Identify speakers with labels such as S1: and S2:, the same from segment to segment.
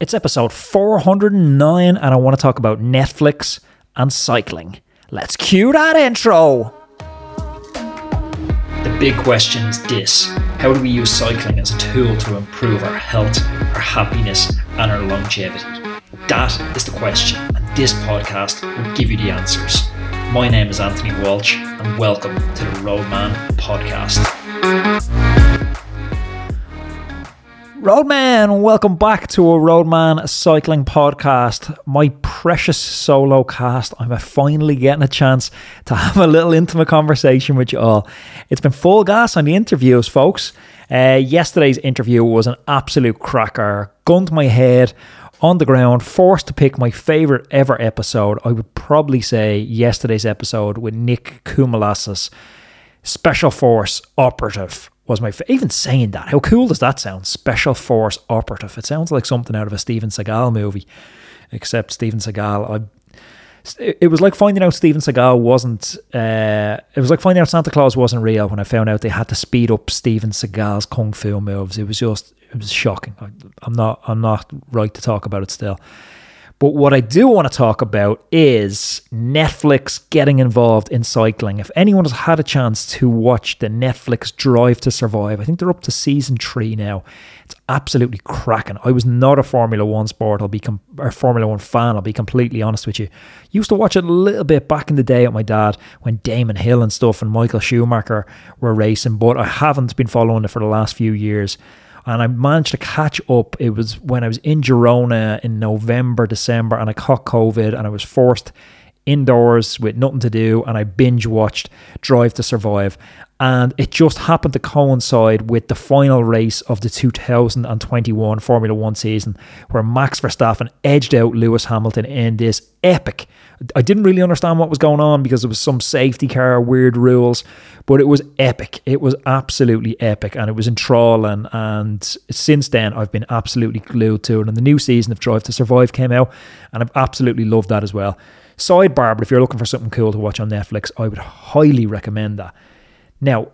S1: It's episode 409, and I want to talk about Netflix and cycling. Let's cue that intro. The big question is this How do we use cycling as a tool to improve our health, our happiness, and our longevity? That is the question, and this podcast will give you the answers. My name is Anthony Walsh, and welcome to the Roadman Podcast. Roadman, welcome back to a Roadman Cycling Podcast. My precious solo cast. I'm finally getting a chance to have a little intimate conversation with you all. It's been full gas on the interviews, folks. Uh, yesterday's interview was an absolute cracker. Gunned my head on the ground, forced to pick my favourite ever episode. I would probably say yesterday's episode with Nick Koumalatsos, Special Force Operative was my even saying that. How cool does that sound? Special Force Operative. It sounds like something out of a Steven Seagal movie, except Steven Seagal. I, it was like finding out Steven Seagal wasn't. Uh, it was like finding out Santa Claus wasn't real when I found out they had to speed up Steven Seagal's kung fu moves. It was just. It was shocking. I, I'm not. I'm not right to talk about it still. But what I do want to talk about is Netflix getting involved in cycling. If anyone has had a chance to watch the Netflix Drive to Survive, I think they're up to season three now. It's absolutely cracking. I was not a Formula One sport. I'll be com- or Formula One fan. I'll be completely honest with you. Used to watch it a little bit back in the day with my dad when Damon Hill and stuff and Michael Schumacher were racing, but I haven't been following it for the last few years and I managed to catch up. It was when I was in Girona in November, December, and I caught COVID, and I was forced indoors with nothing to do, and I binge watched Drive to Survive. And it just happened to coincide with the final race of the 2021 Formula One season, where Max Verstappen edged out Lewis Hamilton in this epic I didn't really understand what was going on because there was some safety car weird rules, but it was epic. It was absolutely epic, and it was enthralling. And since then, I've been absolutely glued to it. And the new season of Drive to Survive came out, and I've absolutely loved that as well. Sidebar, but if you're looking for something cool to watch on Netflix, I would highly recommend that. Now,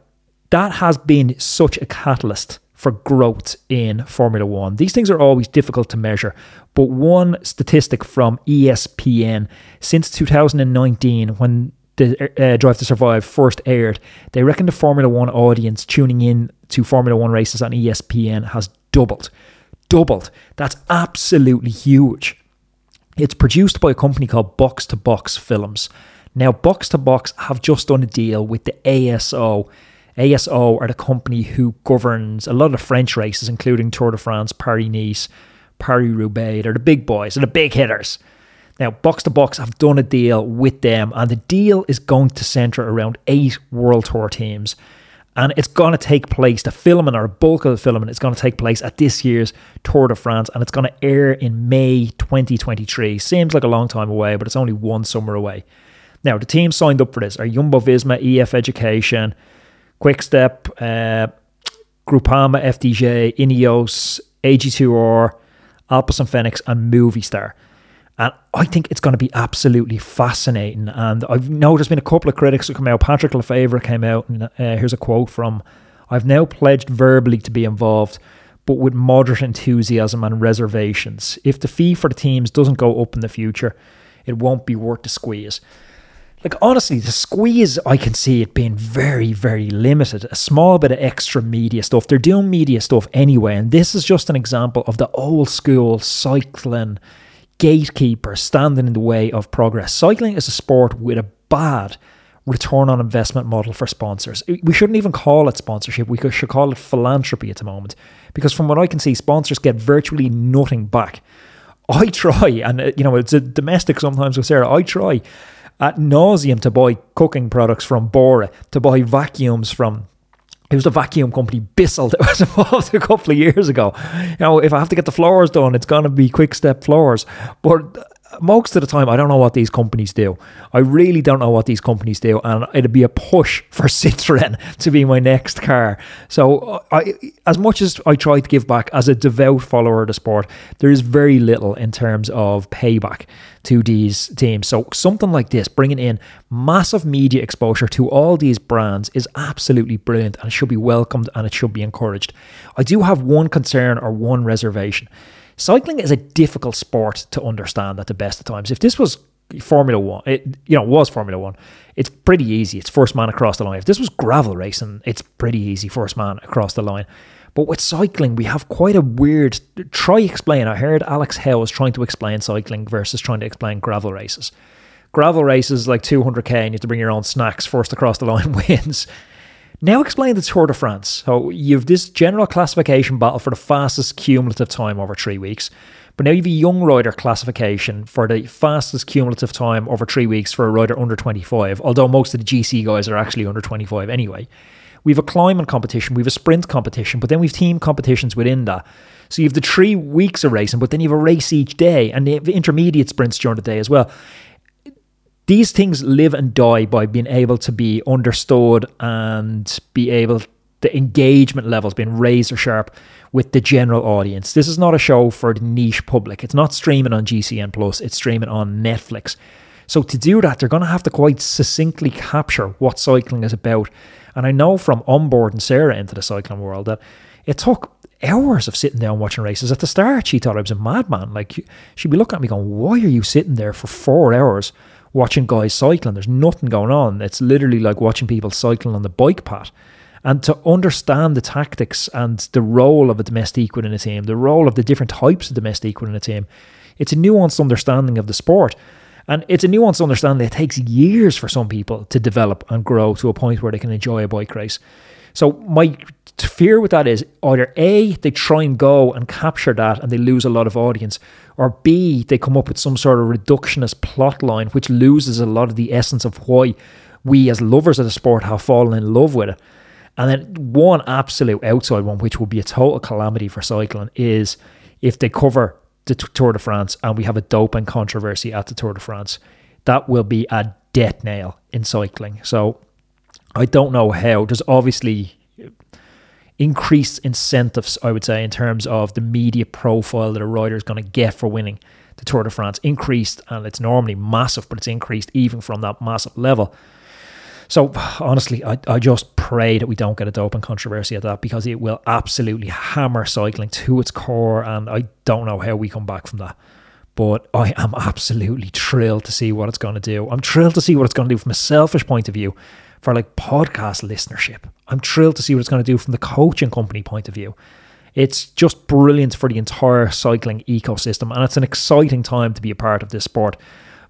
S1: that has been such a catalyst for growth in Formula One. These things are always difficult to measure, but one statistic from ESPN since 2019, when the uh, Drive to Survive first aired, they reckon the Formula One audience tuning in to Formula One races on ESPN has doubled. Doubled. That's absolutely huge. It's produced by a company called Box to Box Films. Now, Box to Box have just done a deal with the ASO ASO are the company who governs a lot of French races, including Tour de France, Paris Nice, Paris Roubaix. They're the big boys, they're the big hitters. Now, Box to Box have done a deal with them, and the deal is going to centre around eight World Tour teams. And it's going to take place, the filming or a bulk of the filming is going to take place at this year's Tour de France, and it's going to air in May 2023. Seems like a long time away, but it's only one summer away. Now, the teams signed up for this are Jumbo Visma, EF Education, Quickstep, uh, Groupama, FDJ, Ineos, AG2R, Alpecin Fenix, and Movistar. And I think it's going to be absolutely fascinating. And I've know there's been a couple of critics who come out. Patrick Lefevere came out, and uh, here's a quote from I've now pledged verbally to be involved, but with moderate enthusiasm and reservations. If the fee for the teams doesn't go up in the future, it won't be worth the squeeze. Like honestly, the squeeze I can see it being very, very limited. A small bit of extra media stuff. They're doing media stuff anyway, and this is just an example of the old school cycling gatekeeper standing in the way of progress. Cycling is a sport with a bad return on investment model for sponsors. We shouldn't even call it sponsorship. We should call it philanthropy at the moment, because from what I can see, sponsors get virtually nothing back. I try, and uh, you know, it's a domestic sometimes with Sarah. I try at nauseum to buy cooking products from Bora, to buy vacuums from it was the vacuum company Bissell that was involved a couple of years ago. You know, if I have to get the floors done, it's going to be quick step floors. But most of the time, I don't know what these companies do. I really don't know what these companies do, and it'd be a push for Citroen to be my next car. So, uh, I, as much as I try to give back as a devout follower of the sport, there is very little in terms of payback to these teams. So, something like this, bringing in massive media exposure to all these brands, is absolutely brilliant, and it should be welcomed and it should be encouraged. I do have one concern or one reservation cycling is a difficult sport to understand at the best of times. If this was Formula One, it you know was Formula One, it's pretty easy. It's first man across the line. If this was gravel racing, it's pretty easy first man across the line. But with cycling, we have quite a weird. Try explain. I heard Alex Howes was trying to explain cycling versus trying to explain gravel races. Gravel races like 200k, and you have to bring your own snacks first across the line wins. Now explain the Tour de France. So you've this general classification battle for the fastest cumulative time over three weeks. But now you've a young rider classification for the fastest cumulative time over three weeks for a rider under 25, although most of the GC guys are actually under 25 anyway. We've a climbing competition, we've a sprint competition, but then we've team competitions within that. So you have the three weeks of racing, but then you have a race each day and the intermediate sprints during the day as well. These things live and die by being able to be understood and be able the engagement levels being razor sharp with the general audience. This is not a show for the niche public. It's not streaming on GCN Plus, it's streaming on Netflix. So to do that, they're going to have to quite succinctly capture what cycling is about and I know from onboarding Sarah into the cycling world that it took hours of sitting down watching races. At the start, she thought I was a madman. Like she'd be looking at me going, "Why are you sitting there for four hours watching guys cycling? There's nothing going on. It's literally like watching people cycling on the bike path." And to understand the tactics and the role of a domestique within a team, the role of the different types of domestique within a team, it's a nuanced understanding of the sport. And it's a nuanced understanding. It takes years for some people to develop and grow to a point where they can enjoy a bike race. So my fear with that is either A, they try and go and capture that and they lose a lot of audience, or B, they come up with some sort of reductionist plot line which loses a lot of the essence of why we as lovers of the sport have fallen in love with it. And then one absolute outside one, which would be a total calamity for cycling, is if they cover the Tour de France and we have a doping controversy at the Tour de France, that will be a death nail in cycling. So I don't know how. There's obviously increased incentives, I would say, in terms of the media profile that a rider is going to get for winning the Tour de France. Increased, and it's normally massive, but it's increased even from that massive level. So honestly, I, I just pray that we don't get a doping controversy at that because it will absolutely hammer cycling to its core, and I don't know how we come back from that. But I am absolutely thrilled to see what it's going to do. I'm thrilled to see what it's going to do from a selfish point of view for like podcast listenership. I'm thrilled to see what it's going to do from the coaching company point of view. It's just brilliant for the entire cycling ecosystem, and it's an exciting time to be a part of this sport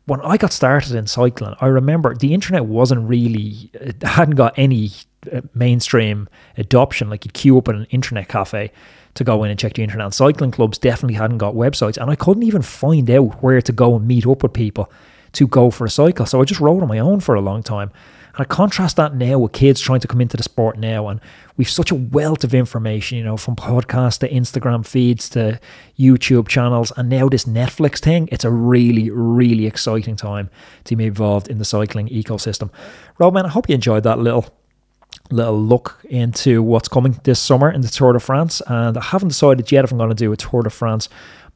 S1: when I got started in cycling, I remember the internet wasn't really, it hadn't got any uh, mainstream adoption. Like you'd queue up at an internet cafe to go in and check the internet. And cycling clubs definitely hadn't got websites. And I couldn't even find out where to go and meet up with people to go for a cycle. So I just rode on my own for a long time. And I contrast that now with kids trying to come into the sport now. And we've such a wealth of information, you know, from podcasts to Instagram feeds to YouTube channels. And now this Netflix thing, it's a really, really exciting time to be involved in the cycling ecosystem. Roadman, I hope you enjoyed that little little look into what's coming this summer in the Tour de France. And I haven't decided yet if I'm going to do a Tour de France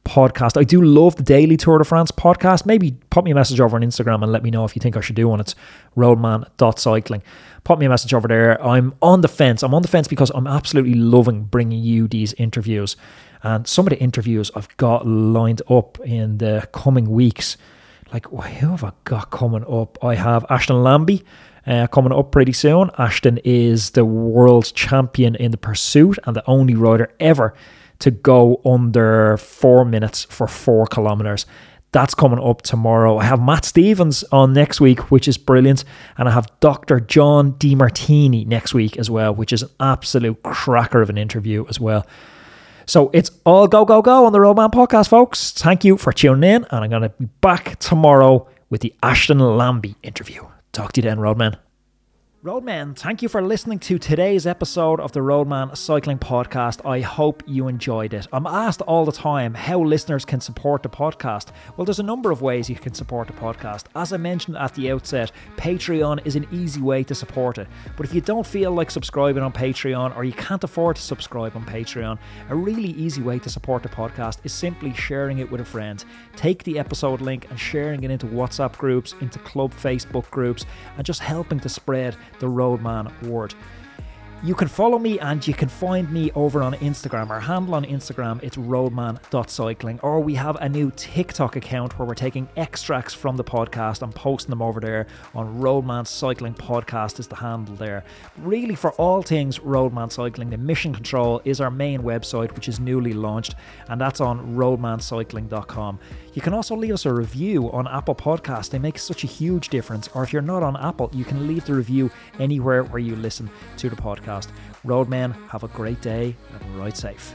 S1: podcast. I do love the Daily Tour de France podcast. Maybe pop me a message over on Instagram and let me know if you think I should do one. It's roadman.cycling. Pop me a message over there. I'm on the fence. I'm on the fence because I'm absolutely loving bringing you these interviews. And some of the interviews I've got lined up in the coming weeks. Like, who have I got coming up? I have Ashton Lambie. Uh, coming up pretty soon. Ashton is the world champion in the pursuit and the only rider ever to go under four minutes for four kilometers. That's coming up tomorrow. I have Matt Stevens on next week, which is brilliant. And I have Dr. John Demartini next week as well, which is an absolute cracker of an interview as well. So it's all go, go, go on the Roadman podcast, folks. Thank you for tuning in. And I'm going to be back tomorrow with the Ashton Lambie interview. Talk to you then, Roadman. Roadman, thank you for listening to today's episode of the Roadman Cycling Podcast. I hope you enjoyed it. I'm asked all the time how listeners can support the podcast. Well, there's a number of ways you can support the podcast. As I mentioned at the outset, Patreon is an easy way to support it. But if you don't feel like subscribing on Patreon or you can't afford to subscribe on Patreon, a really easy way to support the podcast is simply sharing it with a friend. Take the episode link and sharing it into WhatsApp groups, into club Facebook groups, and just helping to spread the Roadman word. You can follow me and you can find me over on Instagram. Our handle on Instagram it's roadman.cycling or we have a new TikTok account where we're taking extracts from the podcast and posting them over there on Roadman Cycling Podcast is the handle there. Really for all things Roadman Cycling, the Mission Control is our main website which is newly launched and that's on roadmancycling.com. You can also leave us a review on Apple Podcasts. They make such a huge difference. Or if you're not on Apple, you can leave the review anywhere where you listen to the podcast. Roadmen, have a great day and ride safe.